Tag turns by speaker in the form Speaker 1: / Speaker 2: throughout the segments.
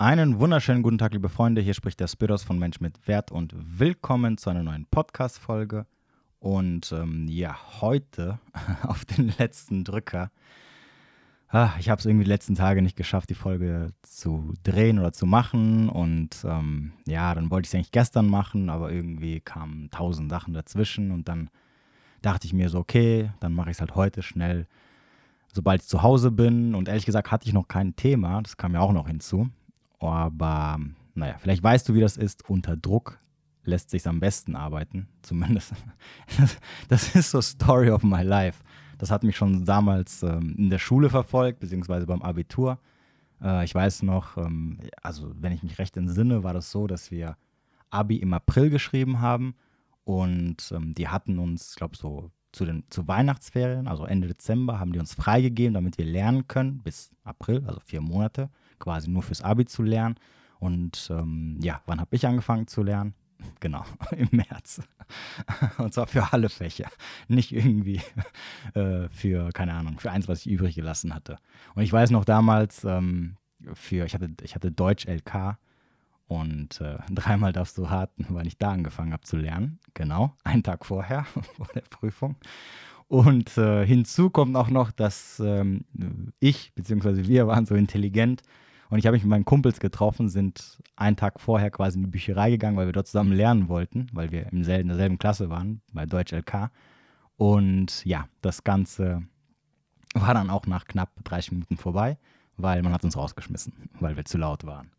Speaker 1: Einen wunderschönen guten Tag, liebe Freunde. Hier spricht der Spiros von Mensch mit Wert und willkommen zu einer neuen Podcast-Folge. Und ähm, ja, heute auf den letzten Drücker. Ah, ich habe es irgendwie die letzten Tage nicht geschafft, die Folge zu drehen oder zu machen. Und ähm, ja, dann wollte ich es eigentlich gestern machen, aber irgendwie kamen tausend Sachen dazwischen. Und dann dachte ich mir so, okay, dann mache ich es halt heute schnell, sobald ich zu Hause bin. Und ehrlich gesagt hatte ich noch kein Thema. Das kam ja auch noch hinzu. Aber naja, vielleicht weißt du, wie das ist. Unter Druck lässt sich am besten arbeiten. Zumindest. Das ist so Story of my life. Das hat mich schon damals ähm, in der Schule verfolgt, beziehungsweise beim Abitur. Äh, ich weiß noch, ähm, also wenn ich mich recht entsinne, war das so, dass wir Abi im April geschrieben haben und ähm, die hatten uns, ich glaube, so zu den zu Weihnachtsferien, also Ende Dezember, haben die uns freigegeben, damit wir lernen können, bis April, also vier Monate quasi nur fürs Abi zu lernen. Und ähm, ja, wann habe ich angefangen zu lernen? Genau, im März. Und zwar für alle Fächer. Nicht irgendwie äh, für, keine Ahnung, für eins, was ich übrig gelassen hatte. Und ich weiß noch damals, ähm, für, ich hatte, ich hatte Deutsch LK und äh, dreimal darfst du raten, weil ich da angefangen habe zu lernen. Genau, einen Tag vorher, vor der Prüfung. Und äh, hinzu kommt auch noch, dass ähm, ich, beziehungsweise wir waren so intelligent, und ich habe mich mit meinen Kumpels getroffen, sind einen Tag vorher quasi in die Bücherei gegangen, weil wir dort zusammen lernen wollten, weil wir im selben, in derselben Klasse waren, bei Deutsch LK. Und ja, das Ganze war dann auch nach knapp 30 Minuten vorbei, weil man hat uns rausgeschmissen, weil wir zu laut waren.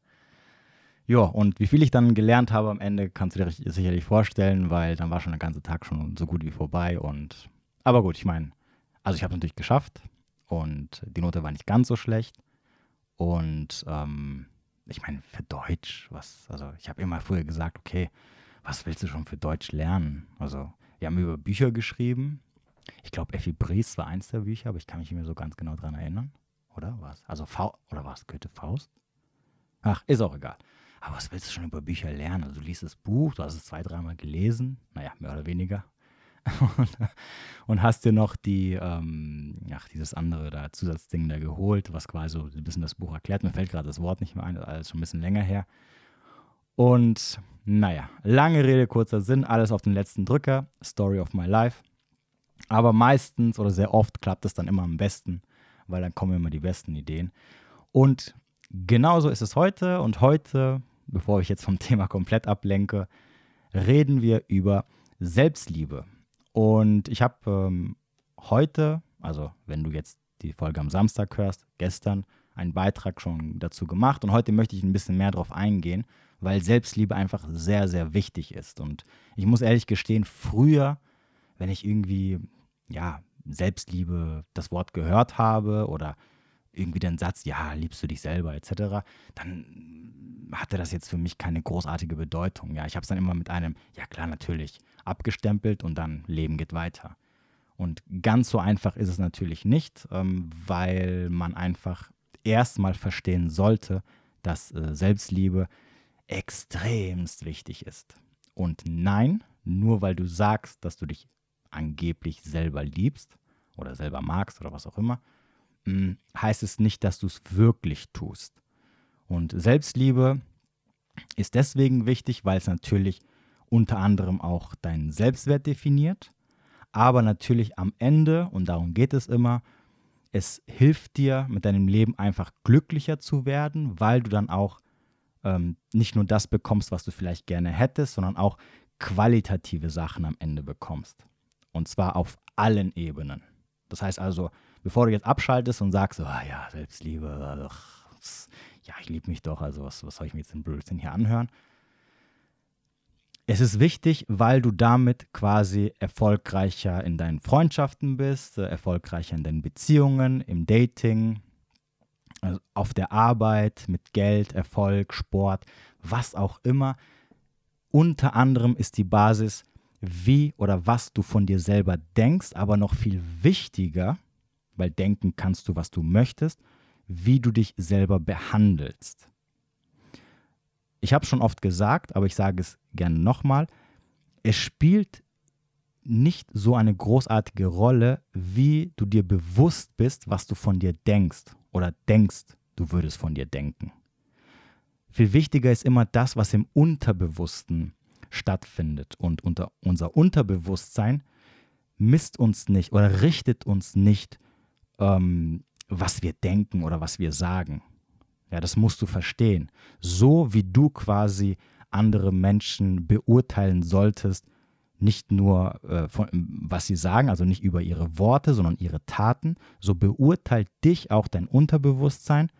Speaker 1: Ja, und wie viel ich dann gelernt habe am Ende, kannst du dir sicherlich vorstellen, weil dann war schon der ganze Tag schon so gut wie vorbei. Und aber gut, ich meine, also ich habe es natürlich geschafft und die Note war nicht ganz so schlecht. Und ähm, ich meine, für Deutsch, was, also ich habe immer früher gesagt, okay, was willst du schon für Deutsch lernen? Also, wir haben über Bücher geschrieben. Ich glaube, Effi Bries war eins der Bücher, aber ich kann mich nicht mehr so ganz genau daran erinnern. Oder was? Also, Fa oder was? Goethe Faust? Ach, ist auch egal. Aber was willst du schon über Bücher lernen? Also, du liest das Buch, du hast es zwei, dreimal gelesen. Naja, mehr oder weniger. Und, hast dir noch die, ähm, ach, dieses andere da Zusatzding da geholt, was quasi so ein bisschen das Buch erklärt. Mir fällt gerade das Wort nicht mehr ein, alles schon ein bisschen länger her. Und naja, lange Rede, kurzer Sinn, alles auf den letzten Drücker, Story of my life. Aber meistens oder sehr oft klappt es dann immer am besten, weil dann kommen immer die besten Ideen. Und genauso ist es heute. Und heute, bevor ich jetzt vom Thema komplett ablenke, reden wir über Selbstliebe. Und ich habe ähm, heute, also wenn du jetzt die Folge am Samstag hörst, gestern einen Beitrag schon dazu gemacht und heute möchte ich ein bisschen mehr darauf eingehen, weil Selbstliebe einfach sehr, sehr wichtig ist. Und ich muss ehrlich gestehen, früher, wenn ich irgendwie, ja, Selbstliebe das Wort gehört habe oder irgendwie den Satz, ja, liebst du dich selber etc., dann hatte das jetzt für mich keine großartige Bedeutung. Ja, ich habe es dann immer mit einem, ja klar, natürlich, abgestempelt und dann Leben geht weiter. Und ganz so einfach ist es natürlich nicht, ähm, weil man einfach erstmal verstehen sollte, dass äh, Selbstliebe extremst wichtig ist. Und nein, nur weil du sagst, dass du dich angeblich selber liebst oder selber magst oder was auch immer, heißt es nicht, dass du es wirklich tust. Und Selbstliebe ist deswegen wichtig, weil es natürlich unter anderem auch deinen Selbstwert definiert, aber natürlich am Ende, und darum geht es immer, es hilft dir mit deinem Leben einfach glücklicher zu werden, weil du dann auch ähm, nicht nur das bekommst, was du vielleicht gerne hättest, sondern auch qualitative Sachen am Ende bekommst. Und zwar auf allen Ebenen. Das heißt also, bevor du jetzt abschaltest und sagst, oh ja, Selbstliebe, ach, ja, ich liebe mich doch, also was, was soll ich mir jetzt den Blödsinn hier anhören? Es ist wichtig, weil du damit quasi erfolgreicher in deinen Freundschaften bist, äh, erfolgreicher in deinen Beziehungen, im Dating, also auf der Arbeit, mit Geld, Erfolg, Sport, was auch immer. Unter anderem ist die Basis, wie oder was du von dir selber denkst, aber noch viel wichtiger, weil denken kannst du, was du möchtest, wie du dich selber behandelst. Ich habe schon oft gesagt, aber ich sage es gerne nochmal, es spielt nicht so eine großartige Rolle, wie du dir bewusst bist, was du von dir denkst oder denkst, du würdest von dir denken. Viel wichtiger ist immer das, was im Unterbewussten stattfindet. Und unter unser Unterbewusstsein misst uns nicht oder richtet uns nicht, ähm, was wir denken oder was wir sagen. Ja, das musst du verstehen. So wie du quasi andere Menschen beurteilen solltest, nicht nur äh, von, was sie sagen, also nicht über ihre Worte, sondern ihre Taten, so beurteilt dich auch dein Unterbewusstsein,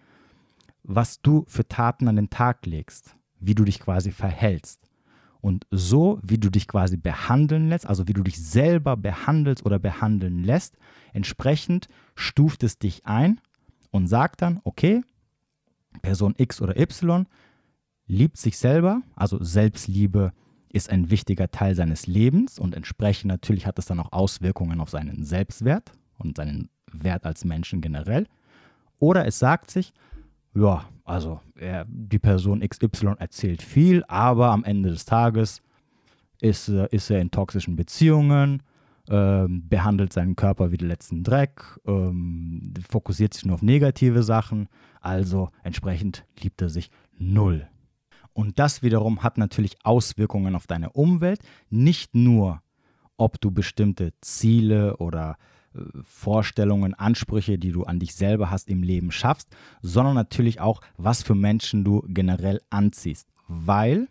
Speaker 1: was du für Taten an den Tag legst, wie du dich quasi verhältst. Und so, wie du dich quasi behandeln lässt, also wie du dich selber behandelst oder behandeln lässt, entsprechend stuft es dich ein und sagt dann, okay, Person X oder Y liebt sich selber, also Selbstliebe ist ein wichtiger Teil seines Lebens und entsprechend natürlich hat es dann auch Auswirkungen auf seinen Selbstwert und seinen Wert als Menschen generell. Oder es sagt sich, ja, also er, die Person XY erzählt viel, aber am Ende des Tages ist, ist er in toxischen Beziehungen, ähm, behandelt seinen Körper wie den letzten Dreck, ähm, fokussiert sich nur auf negative Sachen, also entsprechend liebt er sich null. Und das wiederum hat natürlich Auswirkungen auf deine Umwelt, nicht nur, ob du bestimmte Ziele oder äh, Vorstellungen, Ansprüche, die du an dich selber hast im Leben schaffst, sondern natürlich auch, was für Menschen du generell anziehst. Weil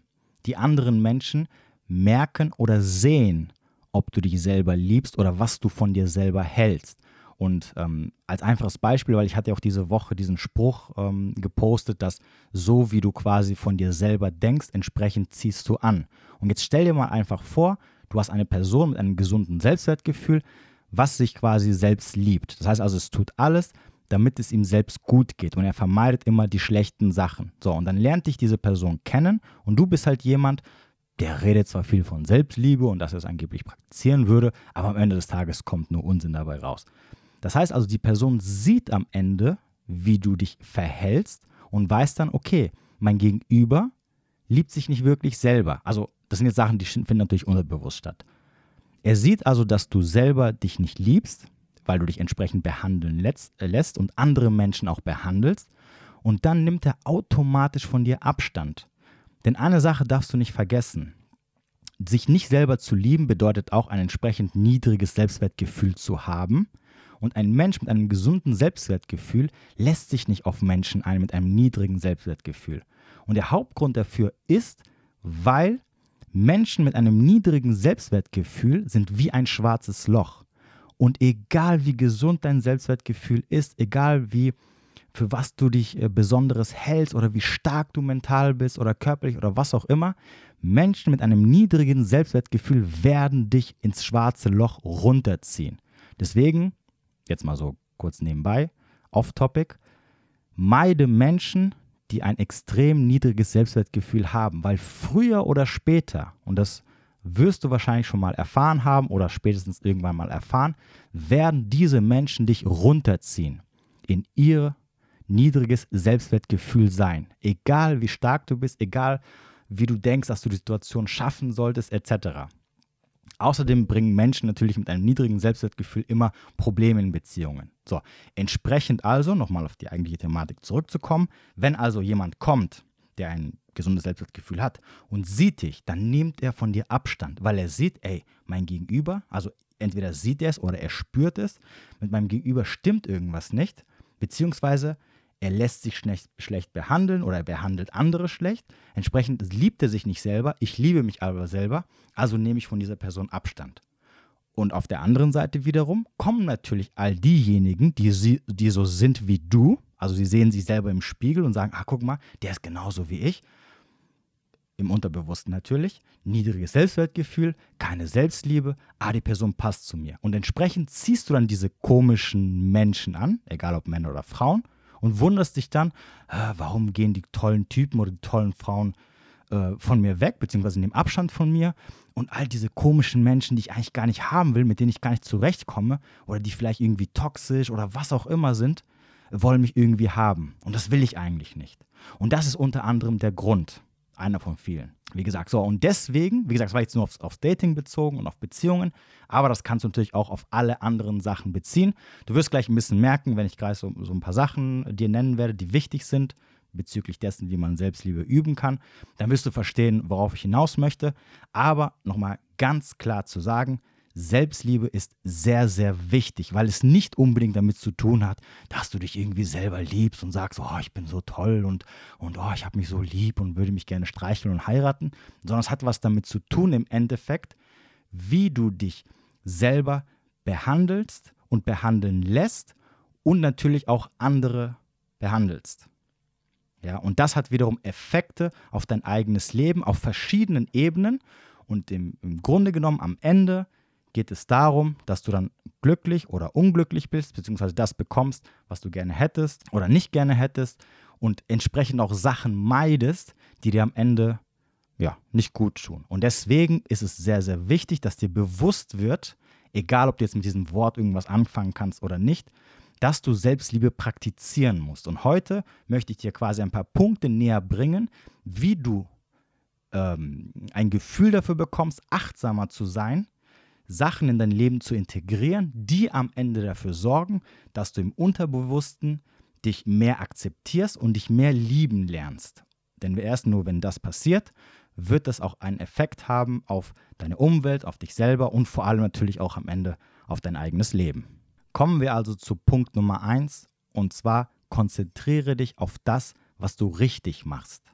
Speaker 1: die anderen Menschen merken oder sehen, ob du dich selber liebst oder was du von dir selber hältst. Und ähm, als einfaches Beispiel, weil ich hatte ja auch diese Woche diesen Spruch ähm, gepostet, dass so wie du quasi von dir selber denkst, entsprechend ziehst du an. Und jetzt stell dir mal einfach vor, du hast eine Person mit einem gesunden Selbstwertgefühl, was sich quasi selbst liebt. Das heißt also, es tut alles, damit es ihm selbst gut geht und er vermeidet immer die schlechten Sachen. So, und dann lernt dich diese Person kennen und du bist halt jemand, der redet zwar viel von Selbstliebe und dass er es angeblich praktizieren würde, aber am Ende des Tages kommt nur Unsinn dabei raus. Das heißt also, die Person sieht am Ende, wie du dich verhältst und weiß dann, okay, mein Gegenüber liebt sich nicht wirklich selber. Also, das sind jetzt Sachen, die finden natürlich unterbewusst statt. Er sieht also, dass du selber dich nicht liebst, weil du dich entsprechend behandeln äh, lässt und andere Menschen auch behandelst. Und dann nimmt er automatisch von dir Abstand. Denn eine Sache darfst du nicht vergessen. Sich nicht selber zu lieben bedeutet auch ein entsprechend niedriges Selbstwertgefühl zu haben. Und ein Mensch mit einem gesunden Selbstwertgefühl lässt sich nicht auf Menschen ein mit einem niedrigen Selbstwertgefühl. Und der Hauptgrund dafür ist, weil Menschen mit einem niedrigen Selbstwertgefühl sind wie ein schwarzes Loch. Und egal wie gesund dein Selbstwertgefühl ist, egal wie für was du dich äh, Besonderes hältst oder wie stark du mental bist oder körperlich oder was auch immer, Menschen mit einem niedrigen Selbstwertgefühl werden dich ins schwarze Loch runterziehen. Deswegen, jetzt mal so kurz nebenbei, off-topic, meide Menschen, die ein extrem niedriges Selbstwertgefühl haben, weil früher oder später, und das wirst du wahrscheinlich schon mal erfahren haben oder spätestens irgendwann mal erfahren, werden diese Menschen dich runterziehen in ihr niedriges Selbstwertgefühl sein. Egal wie stark du bist, egal wie du denkst, dass du die Situation schaffen solltest, etc. Außerdem bringen Menschen natürlich mit einem niedrigen Selbstwertgefühl immer Probleme in Beziehungen. So, entsprechend also, nochmal auf die eigentliche Thematik zurückzukommen, wenn also jemand kommt, der ein gesundes Selbstwertgefühl hat und sieht dich, dann nimmt er von dir Abstand, weil er sieht, ey, mein Gegenüber, also entweder sieht er es oder er spürt es, mit meinem Gegenüber stimmt irgendwas nicht, beziehungsweise er lässt sich schlecht, schlecht behandeln oder er behandelt andere schlecht. Entsprechend liebt er sich nicht selber. Ich liebe mich aber selber. Also nehme ich von dieser Person Abstand. Und auf der anderen Seite wiederum kommen natürlich all diejenigen, die, die so sind wie du. Also sie sehen sich selber im Spiegel und sagen, ah, guck mal, der ist genauso wie ich. Im Unterbewussten natürlich. Niedriges Selbstwertgefühl, keine Selbstliebe. Ah, die Person passt zu mir. Und entsprechend ziehst du dann diese komischen Menschen an, egal ob Männer oder Frauen und wunderst dich dann, warum gehen die tollen Typen oder die tollen Frauen äh, von mir weg, beziehungsweise nehmen Abstand von mir. Und all diese komischen Menschen, die ich eigentlich gar nicht haben will, mit denen ich gar nicht zurechtkomme oder die vielleicht irgendwie toxisch oder was auch immer sind, wollen mich irgendwie haben. Und das will ich eigentlich nicht. Und das ist unter anderem der Grund, einer von vielen. Wie gesagt, so und deswegen, wie gesagt, das war jetzt nur aufs, aufs, Dating bezogen und auf Beziehungen, aber das kannst du natürlich auch auf alle anderen Sachen beziehen. Du wirst gleich ein bisschen merken, wenn ich gleich so, so ein paar Sachen dir nennen werde, die wichtig sind, bezüglich dessen, wie man Selbstliebe üben kann, dann wirst du verstehen, worauf ich hinaus möchte. Aber nochmal ganz klar zu sagen, Selbstliebe ist sehr, sehr wichtig, weil es nicht unbedingt damit zu tun hat, dass du dich irgendwie selber liebst und sagst, oh, ich bin so toll und, und oh, ich habe mich so lieb und würde mich gerne streicheln und heiraten, sondern es hat was damit zu tun im Endeffekt, wie du dich selber behandelst und behandeln lässt und natürlich auch andere behandelst. Ja, und das hat wiederum Effekte auf dein eigenes Leben auf verschiedenen Ebenen und im, im Grunde genommen am Ende geht es darum, dass du dann glücklich oder unglücklich bist, beziehungsweise das bekommst, was du gerne hättest oder nicht gerne hättest und entsprechend auch Sachen meidest, die dir am Ende ja, nicht gut tun. Und deswegen ist es sehr, sehr wichtig, dass dir bewusst wird, egal ob du jetzt mit diesem Wort irgendwas anfangen kannst oder nicht, dass du Selbstliebe praktizieren musst. Und heute möchte ich dir quasi ein paar Punkte näher bringen, wie du ähm, ein Gefühl dafür bekommst, achtsamer zu sein Sachen in dein Leben zu integrieren, die am Ende dafür sorgen, dass du im Unterbewussten dich mehr akzeptierst und dich mehr lieben lernst. Denn erst nur, wenn das passiert, wird das auch einen Effekt haben auf deine Umwelt, auf dich selber und vor allem natürlich auch am Ende auf dein eigenes Leben. Kommen wir also zu Punkt Nummer eins und zwar konzentriere dich auf das, was du richtig machst.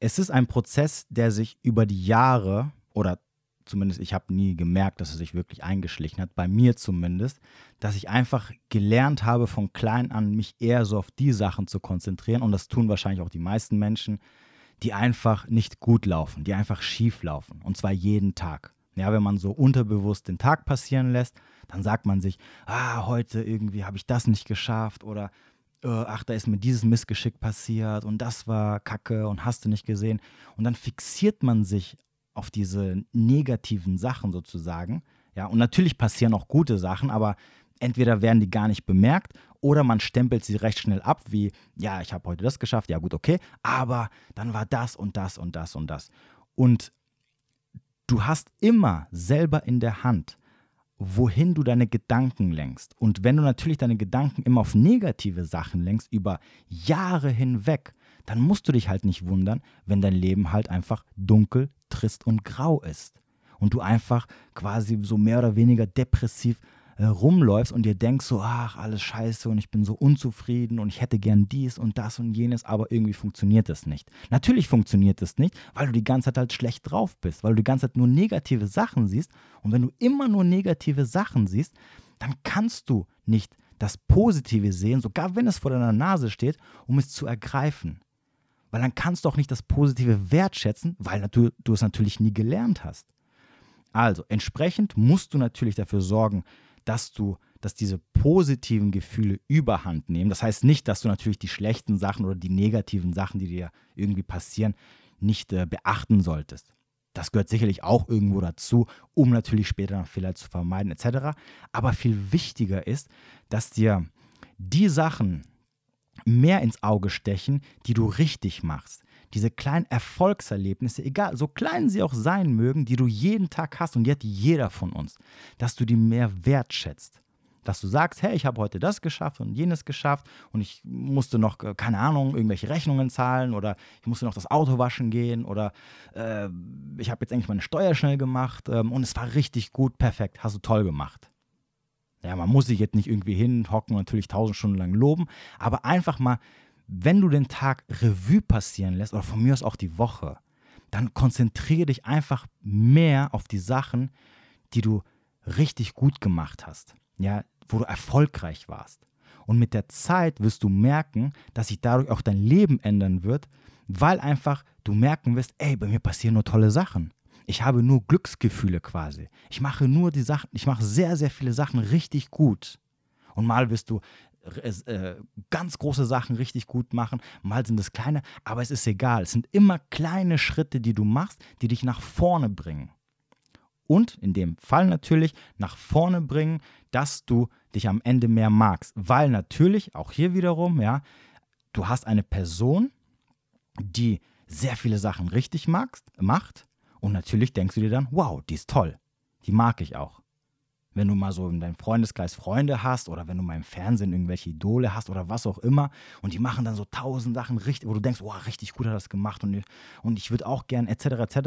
Speaker 1: Es ist ein Prozess, der sich über die Jahre oder zumindest ich habe nie gemerkt, dass es sich wirklich eingeschlichen hat, bei mir zumindest, dass ich einfach gelernt habe von klein an, mich eher so auf die Sachen zu konzentrieren und das tun wahrscheinlich auch die meisten Menschen, die einfach nicht gut laufen, die einfach schief laufen und zwar jeden Tag. Ja, wenn man so unterbewusst den Tag passieren lässt, dann sagt man sich, ah, heute irgendwie habe ich das nicht geschafft oder äh, ach, da ist mir dieses Missgeschick passiert und das war Kacke und hast du nicht gesehen. Und dann fixiert man sich auf diese negativen Sachen sozusagen. Ja, und natürlich passieren auch gute Sachen, aber entweder werden die gar nicht bemerkt oder man stempelt sie recht schnell ab, wie, ja, ich habe heute das geschafft, ja gut, okay, aber dann war das und das und das und das. Und du hast immer selber in der Hand, wohin du deine Gedanken lenkst. Und wenn du natürlich deine Gedanken immer auf negative Sachen lenkst, über Jahre hinweg, dann musst du dich halt nicht wundern, wenn dein Leben halt einfach dunkel, trist und grau ist. Und du einfach quasi so mehr oder weniger depressiv äh, rumläufst und dir denkst so, ach, alles scheiße und ich bin so unzufrieden und ich hätte gern dies und das und jenes, aber irgendwie funktioniert das nicht. Natürlich funktioniert das nicht, weil du die ganze Zeit halt schlecht drauf bist, weil du die ganze Zeit nur negative Sachen siehst. Und wenn du immer nur negative Sachen siehst, dann kannst du nicht das Positive sehen, sogar wenn es vor deiner Nase steht, um es zu ergreifen. Weil dann kannst du auch nicht das Positive wertschätzen, weil du, es natürlich nie gelernt hast. Also, entsprechend musst du natürlich dafür sorgen, dass du, dass diese positiven Gefühle überhand nehmen. Das heißt nicht, dass du natürlich die schlechten Sachen oder die negativen Sachen, die dir irgendwie passieren, nicht äh, beachten solltest. Das gehört sicherlich auch irgendwo dazu, um natürlich später Fehler zu vermeiden, etc. Aber viel wichtiger ist, dass dir die Sachen, mehr ins Auge stechen, die du richtig machst. Diese kleinen Erfolgserlebnisse, egal, so klein sie auch sein mögen, die du jeden Tag hast und hat jeder von uns, dass du die mehr wertschätzt. Dass du sagst, hey, ich habe heute das geschafft und jenes geschafft und ich musste noch, äh, keine Ahnung, irgendwelche Rechnungen zahlen oder ich musste noch das Auto waschen gehen oder äh, ich habe jetzt eigentlich meine Steuer schnell gemacht ähm, und es war richtig gut, perfekt, hast du toll gemacht. Ja, man muss sich jetzt nicht irgendwie hinhocken und natürlich tausend Stunden lang loben, aber einfach mal, wenn du den Tag Revue passieren lässt oder von mir aus auch die Woche, dann konzentriere dich einfach mehr auf die Sachen, die du richtig gut gemacht hast, ja, wo du erfolgreich warst. Und mit der Zeit wirst du merken, dass sich dadurch auch dein Leben ändern wird, weil einfach du merken wirst, ey, bei mir passieren nur tolle Sachen. Ich habe nur Glücksgefühle quasi. Ich mache nur die Sachen, ich mache sehr, sehr viele Sachen richtig gut. Und mal wirst du äh, ganz große Sachen richtig gut machen, mal sind es kleine, aber es ist egal. Es sind immer kleine Schritte, die du machst, die dich nach vorne bringen. Und in dem Fall natürlich nach vorne bringen, dass du dich am Ende mehr magst. Weil natürlich, auch hier wiederum, ja, du hast eine Person, die sehr viele Sachen richtig magst, macht und natürlich denkst du dir dann, wow, die ist toll. Die mag ich auch. wenn du mal so in deinem Freundeskreis Freunde hast oder wenn du mal im Fernsehen irgendwelche Idole hast oder was auch immer und die machen dann so tausend Sachen richtig, wo du denkst, wow, richtig gut hat das gemacht und, und ich würde auch gern etc. etc.,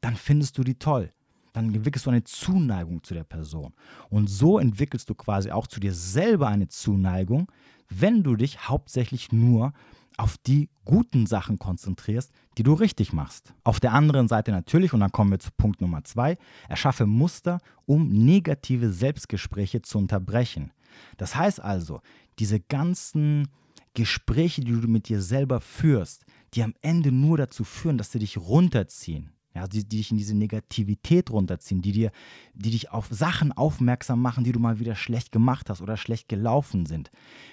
Speaker 1: dann findest du die toll. Dann entwickelst du eine Zuneigung zu der Person. Und so entwickelst du quasi auch zu dir selber eine Zuneigung, wenn du dich hauptsächlich nur auf die guten Sachen konzentrierst, die du richtig machst. Auf der anderen Seite natürlich, und dann kommen wir zu Punkt Nummer zwei, erschaffe Muster, um negative Selbstgespräche zu unterbrechen. Das heißt also, diese ganzen Gespräche, die du mit dir selber führst, die am Ende nur dazu führen, dass sie dich runterziehen. Ja, die, die dich in diese Negativität runterziehen, die, dir, die dich auf Sachen aufmerksam machen, die du mal wieder schlecht gemacht hast oder schlecht gelaufen sind.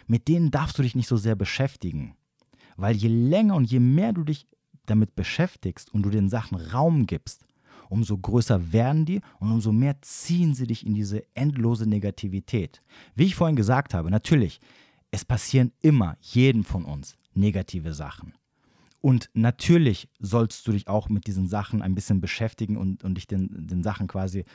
Speaker 1: Mit denen darfst du dich nicht so sehr beschäftigen. Weil je länger und je mehr du dich damit beschäftigst und du den Sachen Raum gibst, umso größer werden die und umso mehr ziehen sie dich in diese endlose Negativität. Wie ich vorhin gesagt habe, natürlich, es passieren immer jedem von uns negative Sachen. Und natürlich sollst du dich auch mit diesen Sachen ein bisschen beschäftigen und, und dich den, den Sachen quasi,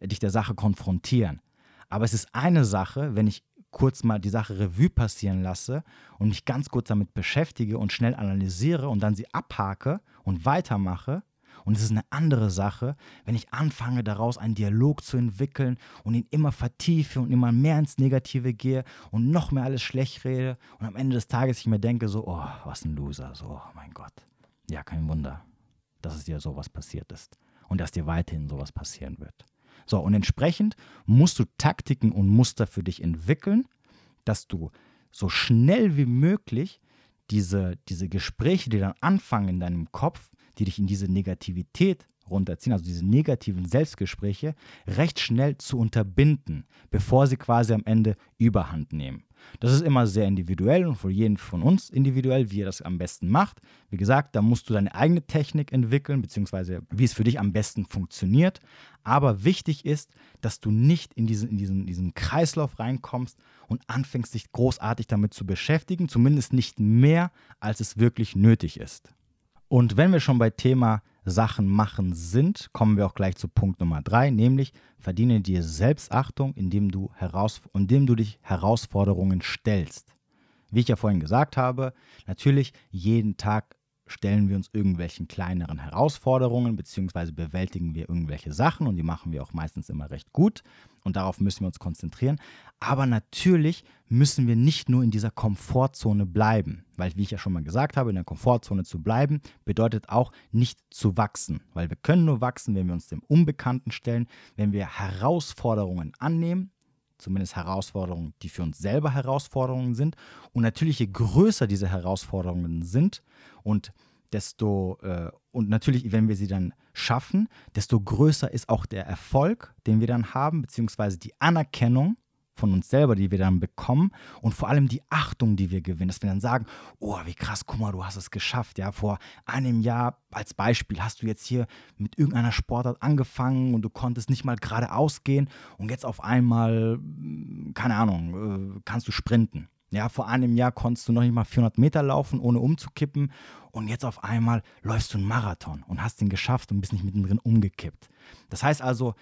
Speaker 1: dich der Sache konfrontieren. Aber es ist eine Sache, wenn ich kurz mal die Sache Revue passieren lasse und mich ganz kurz damit beschäftige und schnell analysiere und dann sie abhake und weitermache. Und es ist eine andere Sache, wenn ich anfange, daraus einen Dialog zu entwickeln und ihn immer vertiefe und immer mehr ins Negative gehe und noch mehr alles schlecht rede und am Ende des Tages ich mir denke, so, oh, was ein Loser, so, oh mein Gott. Ja, kein Wunder, dass es dir sowas passiert ist und dass dir weiterhin sowas passieren wird. So, und entsprechend musst du Taktiken und Muster für dich entwickeln, dass du so schnell wie möglich diese, diese Gespräche, die dann anfangen in deinem Kopf, die dich in diese Negativität runterziehen, also diese negativen Selbstgespräche, recht schnell zu unterbinden, bevor sie quasi am Ende überhand nehmen. Das ist immer sehr individuell und für jeden von uns individuell, wie er das am besten macht. Wie gesagt, da musst du deine eigene Technik entwickeln, beziehungsweise wie es für dich am besten funktioniert. Aber wichtig ist, dass du nicht in diesen, in diesen, diesen Kreislauf reinkommst und anfängst, dich großartig damit zu beschäftigen, zumindest nicht mehr, als es wirklich nötig ist. Und wenn wir schon bei Thema Sachen machen sind, kommen wir auch gleich zu Punkt Nummer drei, nämlich verdiene dir Selbstachtung, indem du, heraus, indem du dich Herausforderungen stellst. Wie ich ja vorhin gesagt habe, natürlich jeden Tag stellen wir uns irgendwelchen kleineren Herausforderungen beziehungsweise bewältigen wir irgendwelche Sachen und die machen wir auch meistens immer recht gut und darauf müssen wir uns konzentrieren. Aber natürlich müssen wir nicht nur in dieser Komfortzone bleiben, weil wie ich ja schon mal gesagt habe, in der Komfortzone zu bleiben bedeutet auch nicht zu wachsen, weil wir können nur wachsen, wenn wir uns dem Unbekannten stellen, wenn wir Herausforderungen annehmen zumindest Herausforderungen, die für uns selber Herausforderungen sind. Und natürlich, je größer diese Herausforderungen sind und desto, äh, und natürlich, wenn wir sie dann schaffen, desto größer ist auch der Erfolg, den wir dann haben, beziehungsweise die Anerkennung von uns selber, die wir dann bekommen und vor allem die Achtung, die wir gewinnen, dass wir dann sagen, oh, wie krass, guck mal, du hast es geschafft, ja, vor einem Jahr als Beispiel hast du jetzt hier mit irgendeiner Sportart angefangen und du konntest nicht mal geradeaus gehen und jetzt auf einmal, hm, keine Ahnung, äh, kannst du sprinten. Ja, vor einem Jahr konntest du noch nicht mal 400 Meter laufen, ohne umzukippen und jetzt auf einmal läufst du einen Marathon und hast ihn geschafft und bist nicht mittendrin umgekippt. Das heißt also,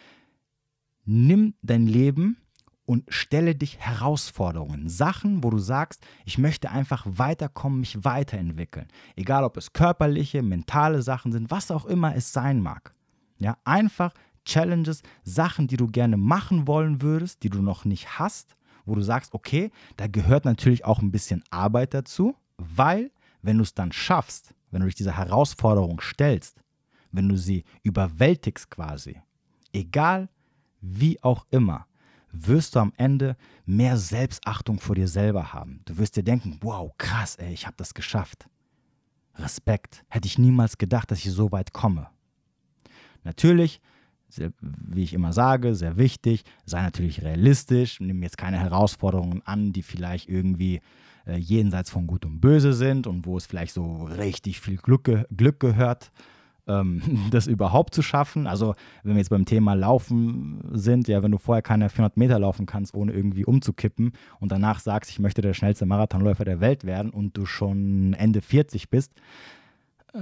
Speaker 1: nimm dein Leben und stelle dich Herausforderungen, Sachen, wo du sagst, ich möchte einfach weiterkommen, mich weiterentwickeln. Egal, ob es körperliche, mentale Sachen sind, was auch immer es sein mag. Ja, einfach Challenges, Sachen, die du gerne machen wollen würdest, die du noch nicht hast, wo du sagst, okay, da gehört natürlich auch ein bisschen Arbeit dazu, weil wenn du es dann schaffst, wenn du dich dieser Herausforderung stellst, wenn du sie überwältigst quasi, egal wie auch immer, wirst du am Ende mehr Selbstachtung vor dir selber haben. Du wirst dir denken, wow, krass, ey, ich habe das geschafft. Respekt. Hätte ich niemals gedacht, dass ich so weit komme. Natürlich, sehr, wie ich immer sage, sehr wichtig, sei natürlich realistisch, nimm jetzt keine Herausforderungen an, die vielleicht irgendwie äh, jenseits von Gut und Böse sind und wo es vielleicht so richtig viel Glück, Glück gehört ähm, das überhaupt zu schaffen. Also wenn wir jetzt beim Thema Laufen sind, ja, wenn du vorher keine 400 Meter laufen kannst, ohne irgendwie umzukippen und danach sagst, ich möchte der schnellste Marathonläufer der Welt werden und du schon Ende 40 bist, äh,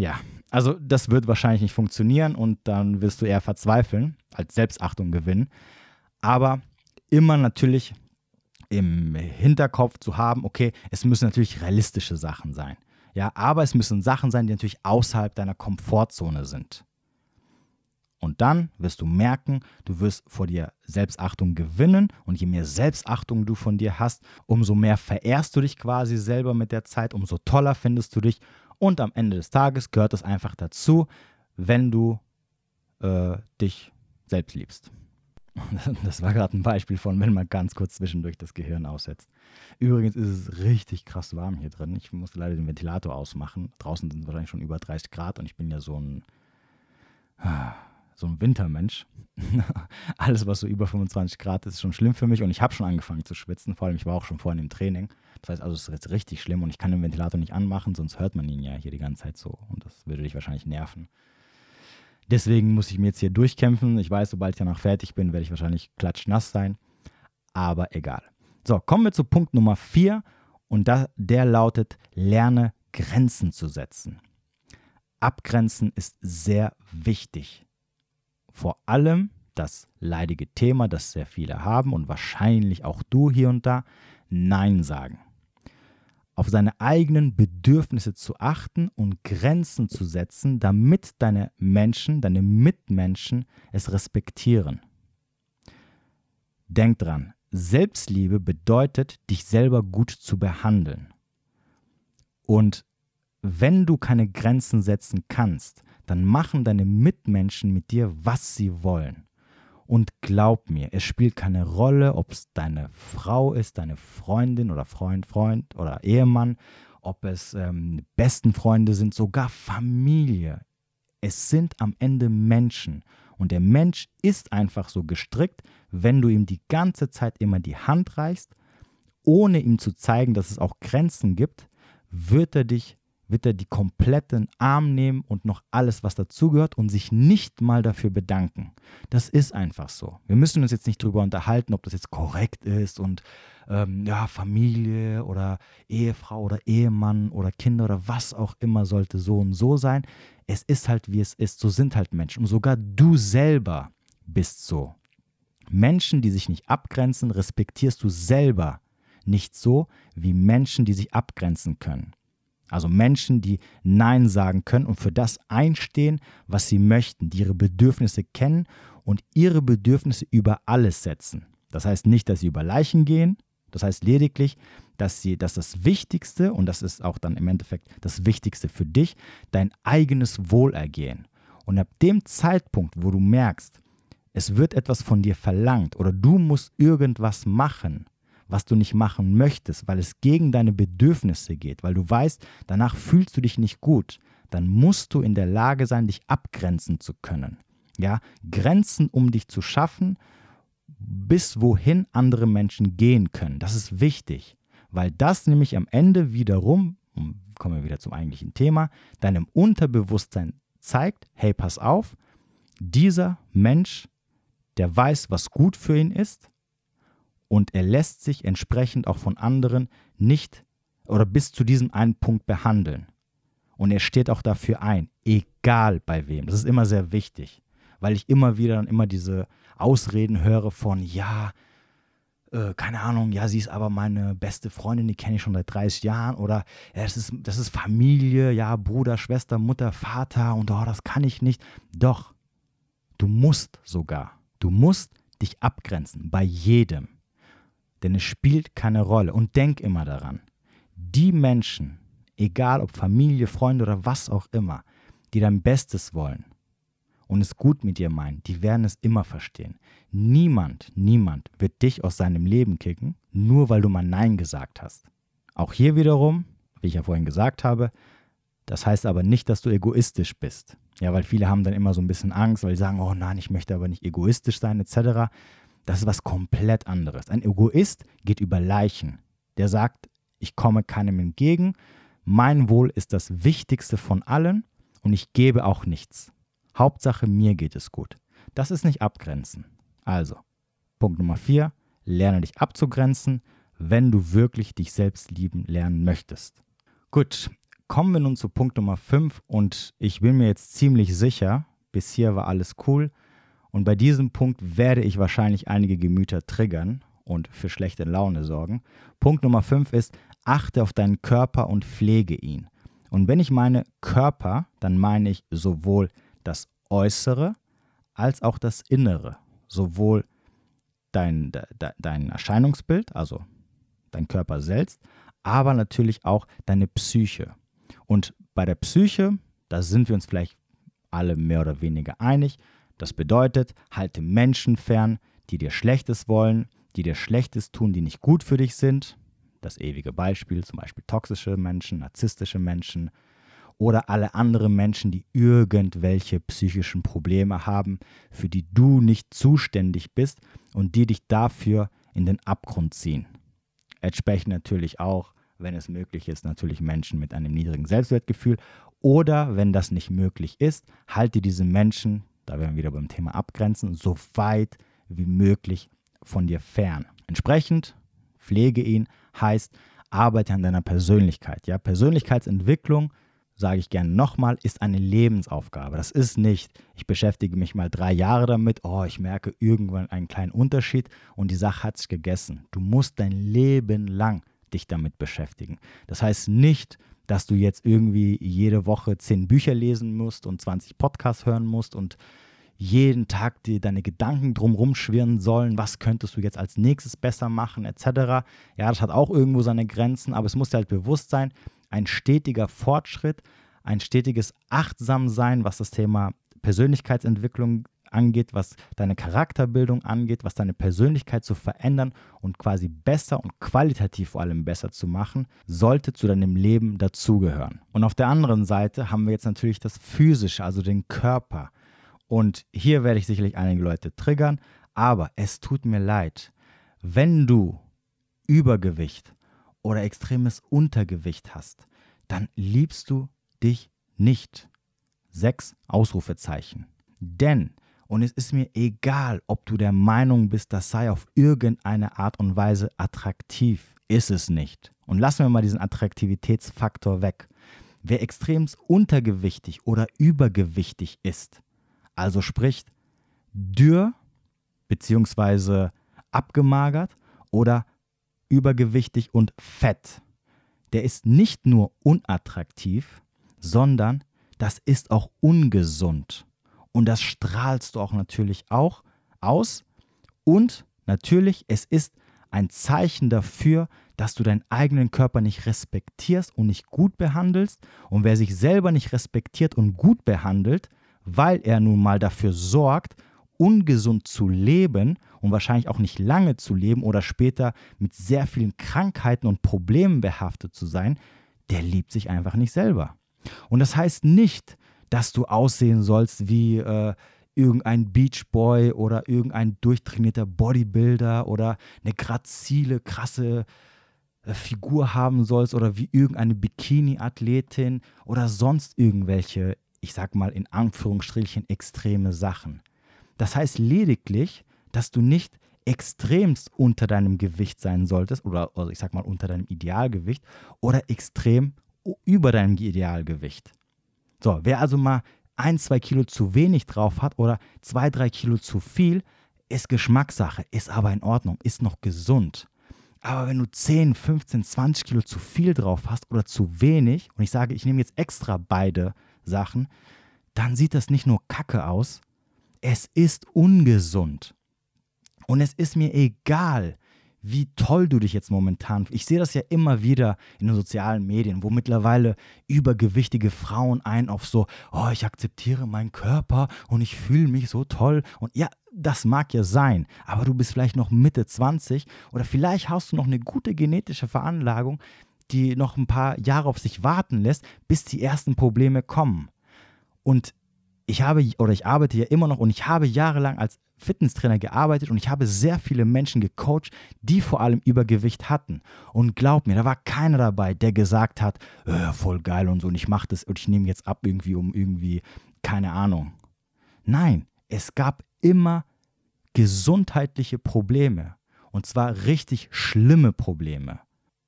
Speaker 1: ja, also das wird wahrscheinlich nicht funktionieren und dann wirst du eher verzweifeln, als Selbstachtung gewinnen. Aber immer natürlich im Hinterkopf zu haben, okay, es müssen natürlich realistische Sachen sein. Ja, aber es müssen Sachen sein, die natürlich außerhalb deiner Komfortzone sind. Und dann wirst du merken, du wirst vor dir Selbstachtung gewinnen. Und je mehr Selbstachtung du von dir hast, umso mehr verehrst du dich quasi selber mit der Zeit, umso toller findest du dich. Und am Ende des Tages gehört es einfach dazu, wenn du äh, dich selbst liebst. Das war gerade ein Beispiel von, wenn man ganz kurz zwischendurch das Gehirn aussetzt. Übrigens ist es richtig krass warm hier drin. Ich musste leider den Ventilator ausmachen. Draußen sind es wahrscheinlich schon über 30 Grad und ich bin ja so ein so ein Wintermensch. Alles, was so über 25 Grad ist, ist schon schlimm für mich und ich habe schon angefangen zu schwitzen. Vor allem, ich war auch schon vorhin im Training. Das heißt also, es ist jetzt richtig schlimm und ich kann den Ventilator nicht anmachen, sonst hört man ihn ja hier die ganze Zeit so und das würde dich wahrscheinlich nerven. Deswegen muss ich mir jetzt hier durchkämpfen. Ich weiß, sobald ich danach fertig bin, werde ich wahrscheinlich klatschnass sein. Aber egal. So, kommen wir zu Punkt Nummer 4 und da, der lautet, lerne Grenzen zu setzen. Abgrenzen ist sehr wichtig vor allem das leidige Thema, das sehr viele haben und wahrscheinlich auch du hier und da, Nein sagen. Auf seine eigenen Bedürfnisse zu achten und Grenzen zu setzen, damit deine Menschen, deine Mitmenschen es respektieren. Denk dran, Selbstliebe bedeutet, dich selber gut zu behandeln. Und wenn du keine Grenzen setzen kannst, dann machen deine Mitmenschen mit dir, was sie wollen. Und glaub mir, es spielt keine Rolle, ob es deine Frau ist, deine Freundin oder Freund, Freund oder Ehemann, ob es ähm, besten Freunde sind, sogar Familie. Es sind am Ende Menschen. Und der Mensch ist einfach so gestrickt, wenn du ihm die ganze Zeit immer die Hand reichst, ohne ihm zu zeigen, dass es auch Grenzen gibt, wird er dich wird er die kompletten Arm nehmen und noch alles, was dazugehört und sich nicht mal dafür bedanken. Das ist einfach so. Wir müssen uns jetzt nicht darüber unterhalten, ob das jetzt korrekt ist und ähm, ja, Familie oder Ehefrau oder Ehemann oder Kinder oder was auch immer sollte so und so sein. Es ist halt, wie es ist. So sind halt Menschen. Und sogar du selber bist so. Menschen, die sich nicht abgrenzen, respektierst du selber nicht so wie Menschen, die sich abgrenzen können. Also Menschen, die Nein sagen können und für das einstehen, was sie möchten, die ihre Bedürfnisse kennen und ihre Bedürfnisse über alles setzen. Das heißt nicht, dass sie über Leichen gehen, das heißt lediglich, dass sie, dass das Wichtigste, und das ist auch dann im Endeffekt das Wichtigste für dich, dein eigenes Wohlergehen. Und ab dem Zeitpunkt, wo du merkst, es wird etwas von dir verlangt oder du musst irgendwas machen, was du nicht machen möchtest, weil es gegen deine Bedürfnisse geht, weil du weißt, danach fühlst du dich nicht gut, dann musst du in der Lage sein, dich abgrenzen zu können. Ja, Grenzen, um dich zu schaffen, bis wohin andere Menschen gehen können. Das ist wichtig, weil das nämlich am Ende wiederum, kommen wir wieder zum eigentlichen Thema, deinem Unterbewusstsein zeigt, hey, pass auf, dieser Mensch, der weiß, was gut für ihn ist, und er lässt sich entsprechend auch von anderen nicht oder bis zu diesem einen Punkt behandeln. Und er steht auch dafür ein, egal bei wem. Das ist immer sehr wichtig, weil ich immer wieder dann immer diese Ausreden höre von, ja, äh, keine Ahnung, ja, sie ist aber meine beste Freundin, die kenne ich schon seit 30 Jahren oder ja, das, ist, das ist Familie, ja, Bruder, Schwester, Mutter, Vater und oh, das kann ich nicht. Doch, du musst sogar, du musst dich abgrenzen bei jedem. Denn es spielt keine Rolle. Und denk immer daran, die Menschen, egal ob Familie, Freunde oder was auch immer, die dein Bestes wollen und es gut mit dir meinen, die werden es immer verstehen. Niemand, niemand wird dich aus seinem Leben kicken, nur weil du mal Nein gesagt hast. Auch hier wiederum, wie ich ja vorhin gesagt habe, das heißt aber nicht, dass du egoistisch bist. Ja, weil viele haben dann immer so ein bisschen Angst, weil sie sagen, oh nein, ich möchte aber nicht egoistisch sein, etc. Das ist was komplett anderes. Ein Egoist geht über Leichen. Der sagt, ich komme keinem entgegen, mein Wohl ist das Wichtigste von allen und ich gebe auch nichts. Hauptsache, mir geht es gut. Das ist nicht abgrenzen. Also, Punkt Nummer vier, lerne dich abzugrenzen, wenn du wirklich dich selbst lieben lernen möchtest. Gut, kommen wir nun zu Punkt Nummer fünf und ich bin mir jetzt ziemlich sicher, bis hier war alles cool Und bei diesem Punkt werde ich wahrscheinlich einige Gemüter triggern und für schlechte Laune sorgen. Punkt Nummer 5 ist, achte auf deinen Körper und pflege ihn. Und wenn ich meine Körper, dann meine ich sowohl das Äußere als auch das Innere. Sowohl dein, de, dein Erscheinungsbild, also dein Körper selbst, aber natürlich auch deine Psyche. Und bei der Psyche, da sind wir uns vielleicht alle mehr oder weniger einig. Das bedeutet, halte Menschen fern, die dir Schlechtes wollen, die dir Schlechtes tun, die nicht gut für dich sind. Das ewige Beispiel, zum Beispiel toxische Menschen, narzisstische Menschen oder alle anderen Menschen, die irgendwelche psychischen Probleme haben, für die du nicht zuständig bist und die dich dafür in den Abgrund ziehen. Entsprechend natürlich auch, wenn es möglich ist, natürlich Menschen mit einem niedrigen Selbstwertgefühl. Oder wenn das nicht möglich ist, halte diese Menschen, da werden wir wieder beim Thema Abgrenzen, so weit wie möglich von dir fern. Entsprechend pflege ihn heißt, arbeite an deiner Persönlichkeit. Ja? Persönlichkeitsentwicklung, sage ich gerne nochmal, ist eine Lebensaufgabe. Das ist nicht, ich beschäftige mich mal drei Jahre damit, oh, ich merke irgendwann einen kleinen Unterschied und die Sache hat sich gegessen. Du musst dein Leben lang dich damit beschäftigen. Das heißt nicht, dass du jetzt irgendwie jede Woche zehn Bücher lesen musst und 20 Podcasts hören musst und jeden Tag dir deine Gedanken drumherum schwirren sollen, was könntest du jetzt als nächstes besser machen, etc. Ja, das hat auch irgendwo seine Grenzen, aber es muss dir halt bewusst sein, ein stetiger Fortschritt, ein stetiges Achtsamsein, was das Thema Persönlichkeitsentwicklung angeht, was deine Charakterbildung angeht, was deine Persönlichkeit zu verändern und quasi besser und qualitativ vor allem besser zu machen, sollte zu deinem Leben dazugehören. Und auf der anderen Seite haben wir jetzt natürlich das Physische, also den Körper. Und hier werde ich sicherlich einige Leute triggern, aber es tut mir leid, wenn du Übergewicht oder extremes Untergewicht hast, dann liebst du dich nicht. Sechs Ausrufezeichen. Denn, und es ist mir egal, ob du der Meinung bist, das sei auf irgendeine Art und Weise attraktiv, ist es nicht. Und lassen wir mal diesen Attraktivitätsfaktor weg. Wer extremst untergewichtig oder übergewichtig ist, also spricht dürr bzw. abgemagert oder übergewichtig und fett. Der ist nicht nur unattraktiv, sondern das ist auch ungesund. Und das strahlst du auch natürlich auch aus. Und natürlich, es ist ein Zeichen dafür, dass du deinen eigenen Körper nicht respektierst und nicht gut behandelst. Und wer sich selber nicht respektiert und gut behandelt, weil er nun mal dafür sorgt, ungesund zu leben und wahrscheinlich auch nicht lange zu leben oder später mit sehr vielen Krankheiten und Problemen behaftet zu sein, der liebt sich einfach nicht selber. Und das heißt nicht, dass du aussehen sollst wie äh, irgendein Beachboy oder irgendein durchtrainierter Bodybuilder oder eine grazile, krasse äh, Figur haben sollst oder wie irgendeine Bikini-Athletin oder sonst irgendwelche ich sag mal in Anführungsstrichen, extreme Sachen. Das heißt lediglich, dass du nicht extremst unter deinem Gewicht sein solltest oder, oder ich sag mal unter deinem Idealgewicht oder extrem über deinem Idealgewicht. So, wer also mal ein, zwei Kilo zu wenig drauf hat oder zwei, drei Kilo zu viel, ist Geschmackssache, ist aber in Ordnung, ist noch gesund. Aber wenn du 10, 15, 20 Kilo zu viel drauf hast oder zu wenig, und ich sage, ich nehme jetzt extra beide Sachen, dann sieht das nicht nur kacke aus, es ist ungesund. Und es ist mir egal, wie toll du dich jetzt momentan. Ich sehe das ja immer wieder in den sozialen Medien, wo mittlerweile übergewichtige Frauen ein auf so, oh, ich akzeptiere meinen Körper und ich fühle mich so toll. Und ja, das mag ja sein, aber du bist vielleicht noch Mitte 20 oder vielleicht hast du noch eine gute genetische Veranlagung, die noch ein paar Jahre auf sich warten lässt, bis die ersten Probleme kommen. Und ich habe oder ich arbeite ja immer noch und ich habe jahrelang als Fitnesstrainer gearbeitet und ich habe sehr viele Menschen gecoacht, die vor allem Übergewicht hatten. Und glaub mir, da war keiner dabei, der gesagt hat, äh, voll geil und so und ich mache das und ich nehme jetzt ab irgendwie um irgendwie keine Ahnung. Nein, es gab immer gesundheitliche Probleme und zwar richtig schlimme Probleme.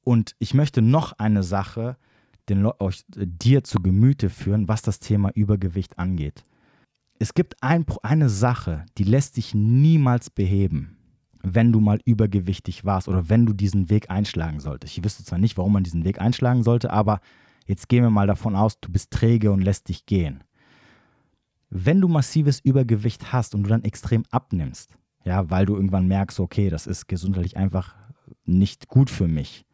Speaker 1: Und ich möchte noch eine Sache den, euch, dir zu Gemüte führen, was das Thema Übergewicht angeht. Es gibt ein, eine Sache, die lässt sich niemals beheben, wenn du mal übergewichtig warst oder wenn du diesen Weg einschlagen solltest. Ich wüsste zwar nicht, warum man diesen Weg einschlagen sollte, aber jetzt gehen wir mal davon aus, du bist träge und lässt dich gehen. Wenn du massives Übergewicht hast und du dann extrem abnimmst, ja, weil du irgendwann merkst, okay, das ist gesundheitlich einfach nicht gut für mich,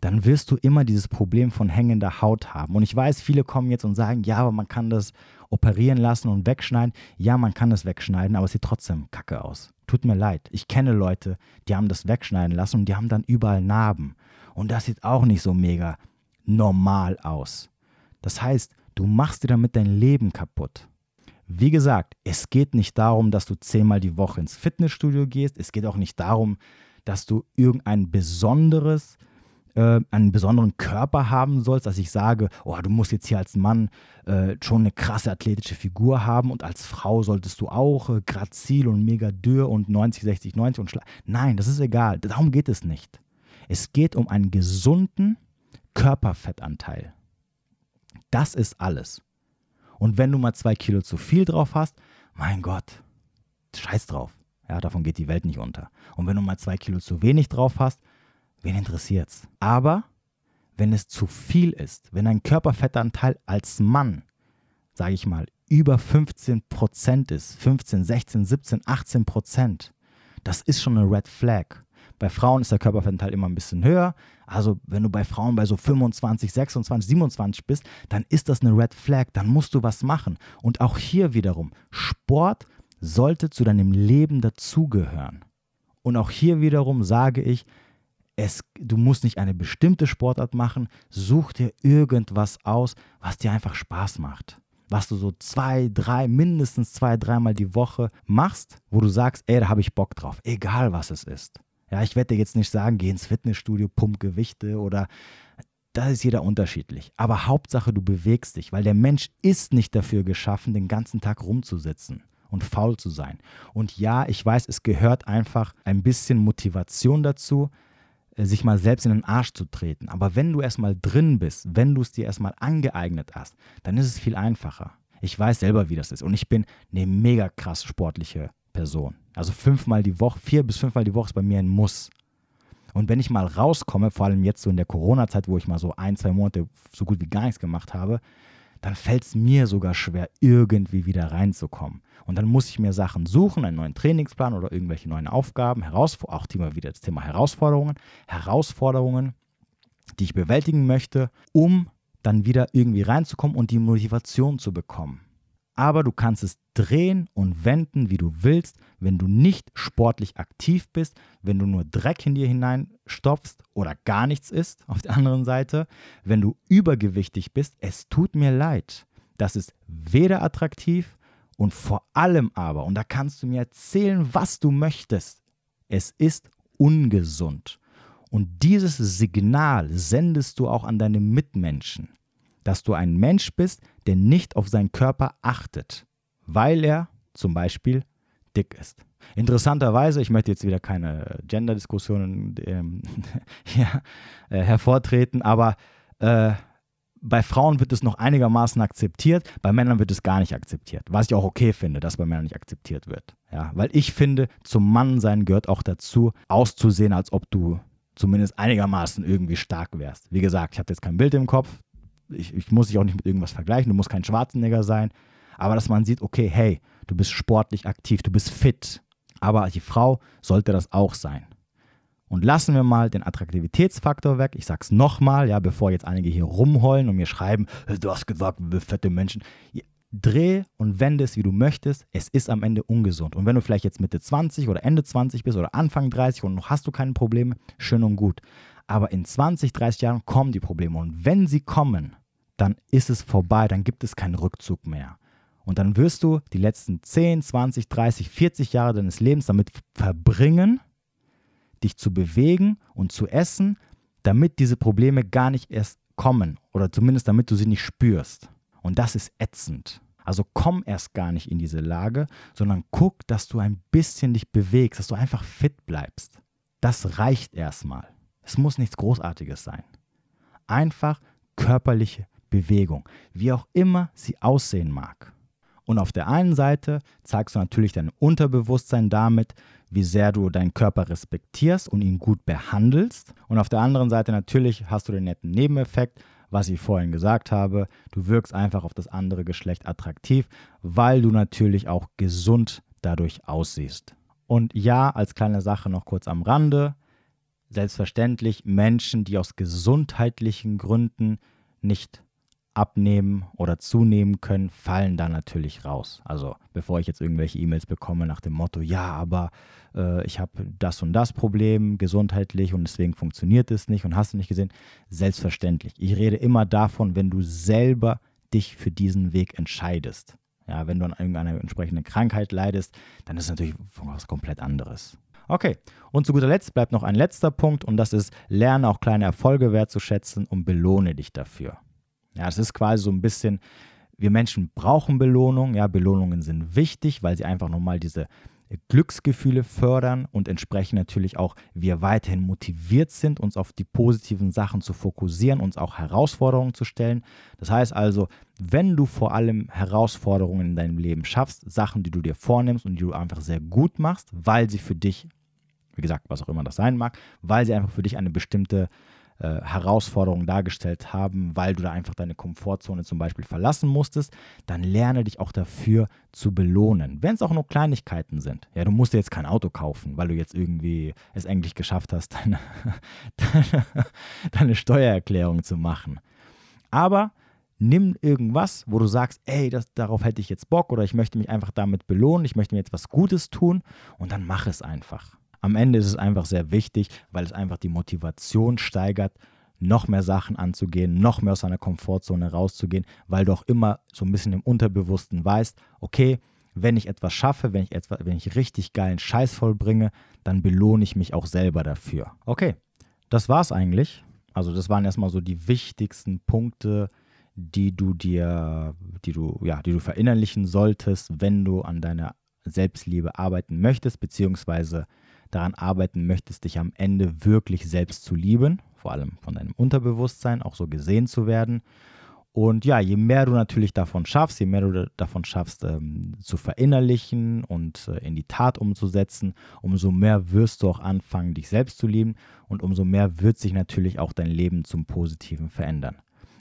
Speaker 1: dann wirst du immer dieses Problem von hängender Haut haben. Und ich weiß, viele kommen jetzt und sagen, ja, aber man kann das operieren lassen und wegschneiden. Ja, man kann das wegschneiden, aber es sieht trotzdem kacke aus. Tut mir leid. Ich kenne Leute, die haben das wegschneiden lassen und die haben dann überall Narben. Und das sieht auch nicht so mega normal aus. Das heißt, du machst dir damit dein Leben kaputt. Wie gesagt, es geht nicht darum, dass du zehnmal die Woche ins Fitnessstudio gehst. Es geht auch nicht darum, dass du irgendein besonderes äh, einen besonderen Körper haben sollst, dass ich sage, oh, du musst jetzt hier als Mann äh, schon eine krasse athletische Figur haben und als Frau solltest du auch äh, grazil und mega dürr und 90, 60, 90 und schla Nein, das ist egal. Darum geht es nicht. Es geht um einen gesunden Körperfettanteil. Das ist alles. Und wenn du mal zwei Kilo zu viel drauf hast, mein Gott, scheiß drauf. Ja, davon geht die Welt nicht unter. Und wenn du mal zwei Kilo zu wenig drauf hast, wen interessiert's? Aber wenn es zu viel ist, wenn ein Körperfettanteil als Mann, sage ich mal, über 15 Prozent ist, 15, 16, 17, 18 Prozent, das ist schon eine Red Flag. Bei Frauen ist der Körperfettanteil immer ein bisschen höher. Also wenn du bei Frauen bei so 25, 26, 27 bist, dann ist das eine Red Flag. Dann musst du was machen. Und auch hier wiederum, Sport sollte zu deinem Leben dazugehören. Und auch hier wiederum sage ich, es, du musst nicht eine bestimmte Sportart machen, such dir irgendwas aus, was dir einfach Spaß macht. Was du so zwei, drei, mindestens zwei, dreimal die Woche machst, wo du sagst, ey, da habe ich Bock drauf, egal was es ist. Ja, ich werde dir jetzt nicht sagen, geh ins Fitnessstudio, pump Gewichte oder das ist jeder unterschiedlich. Aber Hauptsache, du bewegst dich, weil der Mensch ist nicht dafür geschaffen, den ganzen Tag rumzusitzen und faul zu sein. Und ja, ich weiß, es gehört einfach ein bisschen Motivation dazu, sich mal selbst in den Arsch zu treten. Aber wenn du erstmal drin bist, wenn du es dir erstmal angeeignet hast, dann ist es viel einfacher. Ich weiß selber, wie das ist. Und ich bin eine mega krass sportliche Person. Also fünfmal die Woche, vier bis fünfmal die Woche ist bei mir ein Muss. Und wenn ich mal rauskomme, vor allem jetzt so in der Corona-Zeit, wo ich mal so ein, zwei Monate so gut wie gar nichts gemacht habe, dann fällt es mir sogar schwer, irgendwie wieder reinzukommen. Und dann muss ich mir Sachen suchen, einen neuen Trainingsplan oder irgendwelche neuen Aufgaben, auch Thema wieder das Thema Herausforderungen, Herausforderungen, die ich bewältigen möchte, um dann wieder irgendwie reinzukommen und die Motivation zu bekommen. Aber du kannst es drehen und wenden, wie du willst, wenn du nicht sportlich aktiv bist, wenn du nur Dreck in dir hineinstopfst oder gar nichts isst auf der anderen Seite, wenn du übergewichtig bist. Es tut mir leid. Das ist weder attraktiv und vor allem aber, und da kannst du mir erzählen, was du möchtest, es ist ungesund. Und dieses Signal sendest du auch an deine Mitmenschen dass du ein Mensch bist, der nicht auf seinen Körper achtet, weil er zum Beispiel dick ist. Interessanterweise, ich möchte jetzt wieder keine Gender-Diskussionen ähm, ja, äh, hervortreten, aber äh, bei Frauen wird es noch einigermaßen akzeptiert, bei Männern wird es gar nicht akzeptiert. Was ich auch okay finde, dass bei Männern nicht akzeptiert wird. Ja, weil ich finde, zum Mannsein gehört auch dazu, auszusehen, als ob du zumindest einigermaßen irgendwie stark wärst. Wie gesagt, ich habe jetzt kein Bild im Kopf, ich, ich muss dich auch nicht mit irgendwas vergleichen, du musst kein Schwarzenegger sein, aber dass man sieht, okay, hey, du bist sportlich aktiv, du bist fit, aber die Frau sollte das auch sein. Und lassen wir mal den Attraktivitätsfaktor weg. Ich sag's nochmal, ja, bevor jetzt einige hier rumheulen und mir schreiben, du hast gesagt, wir fette Menschen. Dreh und wende es, wie du möchtest. Es ist am Ende ungesund. Und wenn du vielleicht jetzt Mitte 20 oder Ende 20 bist oder Anfang 30 und noch hast du keine Probleme, schön und gut. Aber in 20, 30 Jahren kommen die Probleme. Und wenn sie kommen, dann ist es vorbei, dann gibt es keinen Rückzug mehr. Und dann wirst du die letzten 10, 20, 30, 40 Jahre deines Lebens damit verbringen, dich zu bewegen und zu essen, damit diese Probleme gar nicht erst kommen oder zumindest damit du sie nicht spürst. Und das ist ätzend. Also komm erst gar nicht in diese Lage, sondern guck, dass du ein bisschen dich bewegst, dass du einfach fit bleibst. Das reicht erstmal. Es muss nichts Großartiges sein. Einfach körperliche Bewegung, wie auch immer sie aussehen mag. Und auf der einen Seite zeigst du natürlich dein Unterbewusstsein damit, wie sehr du deinen Körper respektierst und ihn gut behandelst. Und auf der anderen Seite natürlich hast du den netten Nebeneffekt, was ich vorhin gesagt habe. Du wirkst einfach auf das andere Geschlecht attraktiv, weil du natürlich auch gesund dadurch aussiehst. Und ja, als kleine Sache noch kurz am Rande. Selbstverständlich Menschen, die aus gesundheitlichen Gründen nicht abnehmen oder zunehmen können, fallen da natürlich raus. Also bevor ich jetzt irgendwelche E-Mails bekomme nach dem Motto, ja, aber äh, ich habe das und das Problem gesundheitlich und deswegen funktioniert es nicht und hast du nicht gesehen, selbstverständlich. Ich rede immer davon, wenn du selber dich für diesen Weg entscheidest. Ja, wenn du an irgendeiner entsprechenden Krankheit leidest, dann ist es natürlich was komplett anderes. Okay, und zu guter Letzt bleibt noch ein letzter Punkt und das ist, lerne auch kleine Erfolge wertzuschätzen und belohne dich dafür. Ja, es ist quasi so ein bisschen, wir Menschen brauchen Belohnung. Ja, Belohnungen sind wichtig, weil sie einfach nochmal diese Glücksgefühle fördern und entsprechend natürlich auch wir weiterhin motiviert sind, uns auf die positiven Sachen zu fokussieren, uns auch Herausforderungen zu stellen. Das heißt also, wenn du vor allem Herausforderungen in deinem Leben schaffst, Sachen, die du dir vornimmst und die du einfach sehr gut machst, weil sie für dich, wie gesagt, was auch immer das sein mag, weil sie einfach für dich eine bestimmte äh, Herausforderungen dargestellt haben, weil du da einfach deine Komfortzone zum Beispiel verlassen musstest, dann lerne dich auch dafür zu belohnen. Wenn es auch nur Kleinigkeiten sind. Ja, du musst dir jetzt kein Auto kaufen, weil du jetzt irgendwie es eigentlich geschafft hast, deine, deine, deine Steuererklärung zu machen. Aber nimm irgendwas, wo du sagst, ey, das, darauf hätte ich jetzt Bock oder ich möchte mich einfach damit belohnen, ich möchte mir etwas Gutes tun und dann mach es einfach. Am Ende ist es einfach sehr wichtig, weil es einfach die Motivation steigert, noch mehr Sachen anzugehen, noch mehr aus seiner Komfortzone rauszugehen, weil du auch immer so ein bisschen im Unterbewussten weißt, okay, wenn ich etwas schaffe, wenn ich, etwa, wenn ich richtig geilen Scheiß vollbringe, dann belohne ich mich auch selber dafür. Okay, das war's eigentlich. Also das waren erstmal so die wichtigsten Punkte, die du dir, die du, ja, die du verinnerlichen solltest, wenn du an deiner Selbstliebe arbeiten möchtest, beziehungsweise daran arbeiten möchtest, dich am Ende wirklich selbst zu lieben, vor allem von deinem Unterbewusstsein, auch so gesehen zu werden. Und ja, je mehr du natürlich davon schaffst, je mehr du davon schaffst ähm, zu verinnerlichen und äh, in die Tat umzusetzen, umso mehr wirst du auch anfangen, dich selbst zu lieben und umso mehr wird sich natürlich auch dein Leben zum Positiven verändern.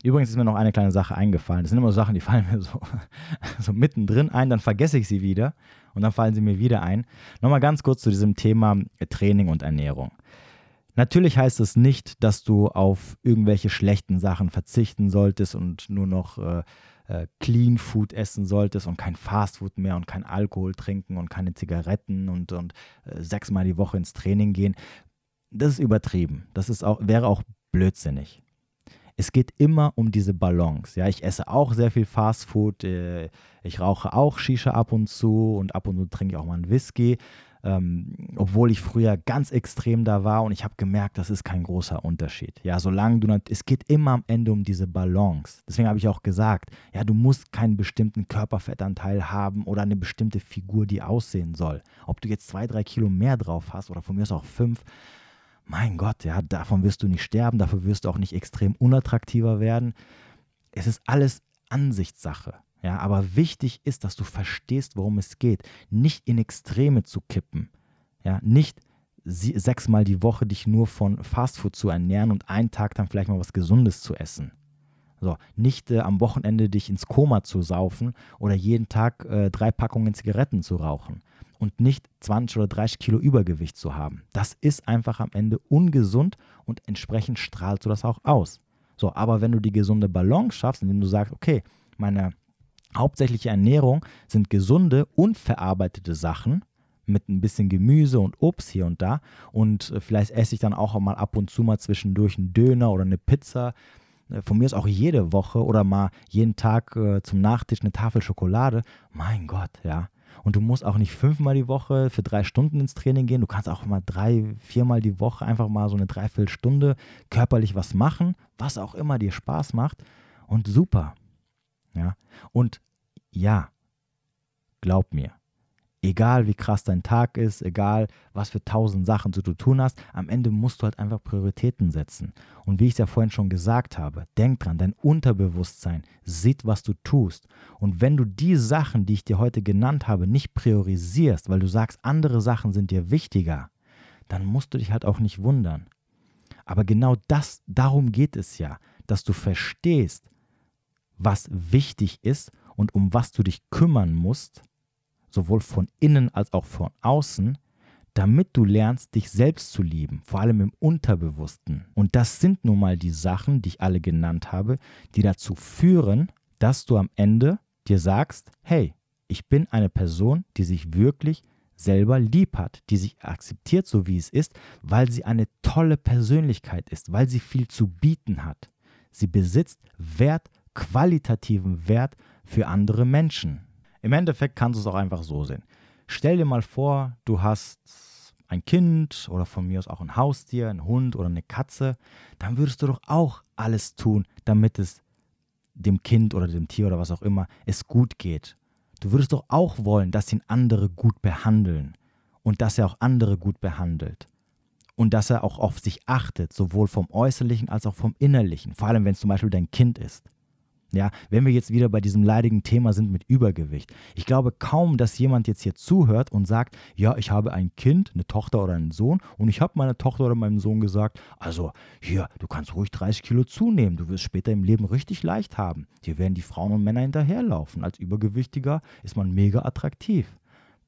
Speaker 1: Übrigens ist mir noch eine kleine Sache eingefallen. Das sind immer so Sachen, die fallen mir so, so mittendrin ein, dann vergesse ich sie wieder und dann fallen sie mir wieder ein. Nochmal ganz kurz zu diesem Thema Training und Ernährung. Natürlich heißt es nicht, dass du auf irgendwelche schlechten Sachen verzichten solltest und nur noch äh, äh, Clean Food essen solltest und kein Fast Food mehr und kein Alkohol trinken und keine Zigaretten und, und äh, sechsmal die Woche ins Training gehen. Das ist übertrieben. Das ist auch, wäre auch blödsinnig es geht immer um diese Balance. Ja, ich esse auch sehr viel Fastfood, äh, ich rauche auch Shisha ab und zu und ab und zu trinke ich auch mal einen Whisky. Ähm, obwohl ich früher ganz extrem da war und ich habe gemerkt, das ist kein großer Unterschied. Ja, solange du, es geht immer am Ende um diese Balance. Deswegen habe ich auch gesagt, ja, du musst keinen bestimmten Körperfettanteil haben oder eine bestimmte Figur, die aussehen soll. Ob du jetzt zwei, drei Kilo mehr drauf hast oder von mir aus auch fünf, mein Gott, ja, davon wirst du nicht sterben, dafür wirst du auch nicht extrem unattraktiver werden. Es ist alles Ansichtssache. Ja, aber wichtig ist, dass du verstehst, worum es geht. Nicht in Extreme zu kippen. Ja, nicht sechsmal die Woche dich nur von Fastfood zu ernähren und einen Tag dann vielleicht mal was Gesundes zu essen. So, nicht äh, am Wochenende dich ins Koma zu saufen oder jeden Tag äh, drei Packungen Zigaretten zu rauchen und nicht 20 oder 30 Kilo Übergewicht zu haben. Das ist einfach am Ende ungesund und entsprechend strahlst du das auch aus. So, aber wenn du die gesunde Balance schaffst, indem du sagst, okay, meine hauptsächliche Ernährung sind gesunde, unverarbeitete Sachen mit ein bisschen Gemüse und Obst hier und da und äh, vielleicht esse ich dann auch mal ab und zu mal zwischendurch einen Döner oder eine Pizza. Äh, von mir ist auch jede Woche oder mal jeden Tag äh, zum Nachtisch eine Tafel Schokolade. Mein Gott, ja. Und du musst auch nicht fünfmal die Woche für drei Stunden ins Training gehen. Du kannst auch mal drei, viermal die Woche einfach mal so eine Dreiviertelstunde körperlich was machen, was auch immer dir Spaß macht. Und super. Ja. Und ja, glaub mir, Egal wie krass dein Tag ist, egal was für tausend Sachen du zu tun hast, am Ende musst du halt einfach Prioritäten setzen. Und wie ich es ja vorhin schon gesagt habe, denk dran, dein Unterbewusstsein sieht, was du tust. Und wenn du die Sachen, die ich dir heute genannt habe, nicht priorisierst, weil du sagst, andere Sachen sind dir wichtiger, dann musst du dich halt auch nicht wundern. Aber genau das, darum geht es ja, dass du verstehst, was wichtig ist und um was du dich kümmern musst sowohl von innen als auch von außen, damit du lernst, dich selbst zu lieben, vor allem im Unterbewussten. Und das sind nun mal die Sachen, die ich alle genannt habe, die dazu führen, dass du am Ende dir sagst, hey, ich bin eine Person, die sich wirklich selber lieb hat, die sich akzeptiert, so wie es ist, weil sie eine tolle Persönlichkeit ist, weil sie viel zu bieten hat. Sie besitzt Wert, qualitativen Wert für andere Menschen. Im Endeffekt kannst du es auch einfach so sehen. Stell dir mal vor, du hast ein Kind oder von mir aus auch ein Haustier, ein Hund oder eine Katze, dann würdest du doch auch alles tun, damit es dem Kind oder dem Tier oder was auch immer es gut geht. Du würdest doch auch wollen, dass ihn andere gut behandeln und dass er auch andere gut behandelt und dass er auch auf sich achtet, sowohl vom äußerlichen als auch vom innerlichen, vor allem wenn es zum Beispiel dein Kind ist. Ja, wenn wir jetzt wieder bei diesem leidigen Thema sind mit Übergewicht. Ich glaube kaum, dass jemand jetzt hier zuhört und sagt, ja, ich habe ein Kind, eine Tochter oder einen Sohn und ich habe meiner Tochter oder meinem Sohn gesagt, also hier, du kannst ruhig 30 Kilo zunehmen, du wirst später im Leben richtig leicht haben. Hier werden die Frauen und Männer hinterherlaufen. Als Übergewichtiger ist man mega attraktiv.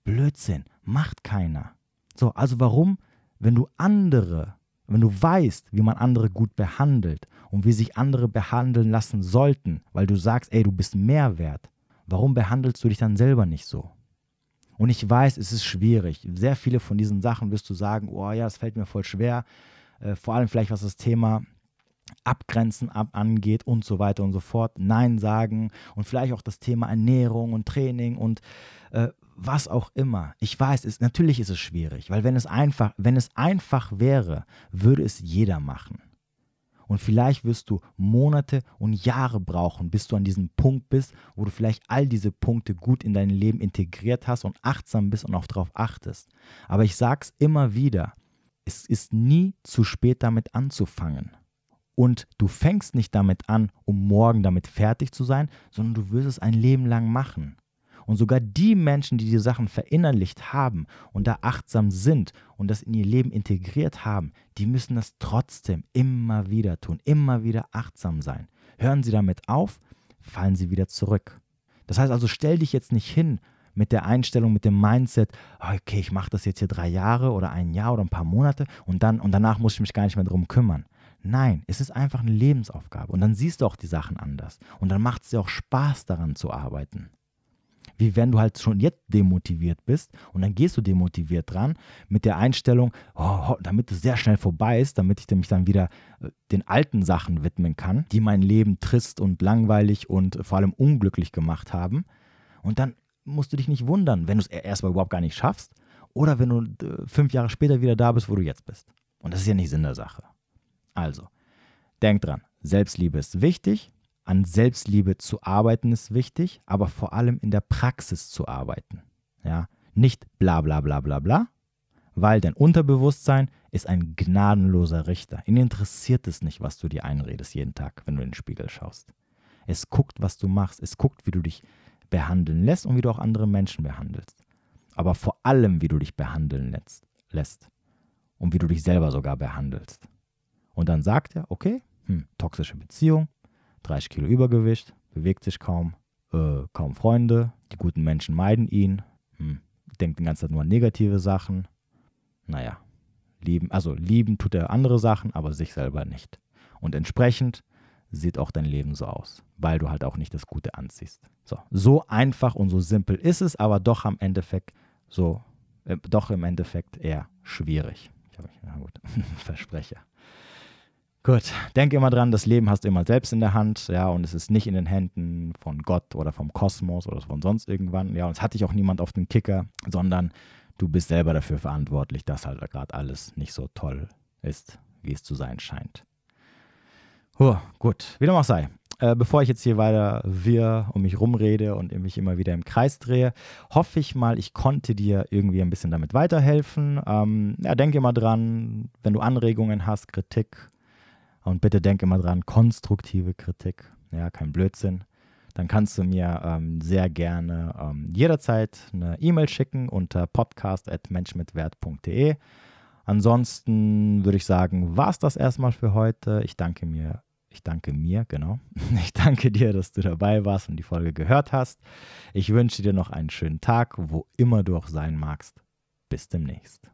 Speaker 1: Blödsinn, macht keiner. So, also warum, wenn du andere wenn du weißt, wie man andere gut behandelt und wie sich andere behandeln lassen sollten, weil du sagst, ey, du bist mehr wert, warum behandelst du dich dann selber nicht so? Und ich weiß, es ist schwierig. Sehr viele von diesen Sachen wirst du sagen, oh ja, es fällt mir voll schwer. Äh, vor allem vielleicht, was das Thema Abgrenzen ab angeht und so weiter und so fort. Nein sagen und vielleicht auch das Thema Ernährung und Training und äh, was auch immer. Ich weiß, es, natürlich ist es schwierig, weil wenn es einfach, wenn es einfach wäre, würde es jeder machen. Und vielleicht wirst du Monate und Jahre brauchen, bis du an diesem Punkt bist, wo du vielleicht all diese Punkte gut in dein Leben integriert hast und achtsam bist und auch darauf achtest. Aber ich sage es immer wieder, es ist nie zu spät damit anzufangen. Und du fängst nicht damit an, um morgen damit fertig zu sein, sondern du wirst es ein Leben lang machen. Und sogar die Menschen, die diese Sachen verinnerlicht haben und da achtsam sind und das in ihr Leben integriert haben, die müssen das trotzdem immer wieder tun, immer wieder achtsam sein. Hören sie damit auf, fallen sie wieder zurück. Das heißt also, stell dich jetzt nicht hin mit der Einstellung, mit dem Mindset, okay, ich mache das jetzt hier drei Jahre oder ein Jahr oder ein paar Monate und dann und danach muss ich mich gar nicht mehr drum kümmern. Nein, es ist einfach eine Lebensaufgabe und dann siehst du auch die Sachen anders und dann macht es dir auch Spaß daran zu arbeiten wie wenn du halt schon jetzt demotiviert bist und dann gehst du demotiviert dran mit der Einstellung, oh, damit es sehr schnell vorbei ist, damit ich mich dann wieder äh, den alten Sachen widmen kann, die mein Leben trist und langweilig und vor allem unglücklich gemacht haben. Und dann musst du dich nicht wundern, wenn du es e-, erstmal überhaupt gar nicht schaffst oder wenn du äh, fünf Jahre später wieder da bist, wo du jetzt bist. Und das ist ja nicht Sinn der Sache. Also, denk dran, Selbstliebe ist wichtig, an Selbstliebe zu arbeiten ist wichtig, aber vor allem in der Praxis zu arbeiten. Ja, nicht bla bla bla bla bla, weil dein Unterbewusstsein ist ein gnadenloser Richter. Ihn interessiert es nicht, was du dir einredest jeden Tag, wenn du in den Spiegel schaust. Es guckt, was du machst. Es guckt, wie du dich behandeln lässt und wie du auch andere Menschen behandelst. Aber vor allem, wie du dich behandeln lässt und wie du dich selber sogar behandelst. Und dann sagt er, okay, hm, toxische Beziehung, 30 Kilo Übergewicht, bewegt sich kaum, äh, kaum Freunde, die guten Menschen meiden ihn, hm, denkt die ganze Zeit nur an negative Sachen. Naja, lieben, also lieben tut er andere Sachen, aber sich selber nicht. Und entsprechend sieht auch dein Leben so aus, weil du halt auch nicht das Gute anziehst. So, so einfach und so simpel ist es, aber doch am Endeffekt so, äh, doch im Endeffekt eher schwierig. Ich habe, na gut, Versprecher. Gut, denk immer dran, das Leben hast du immer selbst in der Hand, ja, und es ist nicht in den Händen von Gott oder vom Kosmos oder von sonst irgendwann, ja, und es hat dich auch niemand auf den Kicker, sondern du bist selber dafür verantwortlich, dass halt gerade alles nicht so toll ist, wie es zu sein scheint. Huh, gut, wie dem auch sei. äh, bevor ich jetzt hier weiter wir um mich rumrede und mich immer wieder im Kreis drehe, hoffe ich mal, ich konnte dir irgendwie ein bisschen damit weiterhelfen. Ähm, ja, denke immer dran, wenn du Anregungen hast, Kritik, und bitte denke immer dran, konstruktive Kritik, ja, kein Blödsinn, dann kannst du mir ähm, sehr gerne ähm, jederzeit eine E-Mail schicken unter podcast.menschmitwert.de. Ansonsten würde ich sagen, war es das erstmal für heute. Ich danke mir ich danke mir, genau. Ich danke dir, dass du dabei warst und die Folge gehört hast. Ich wünsche dir noch einen schönen Tag, wo immer du auch sein magst. Bis demnächst.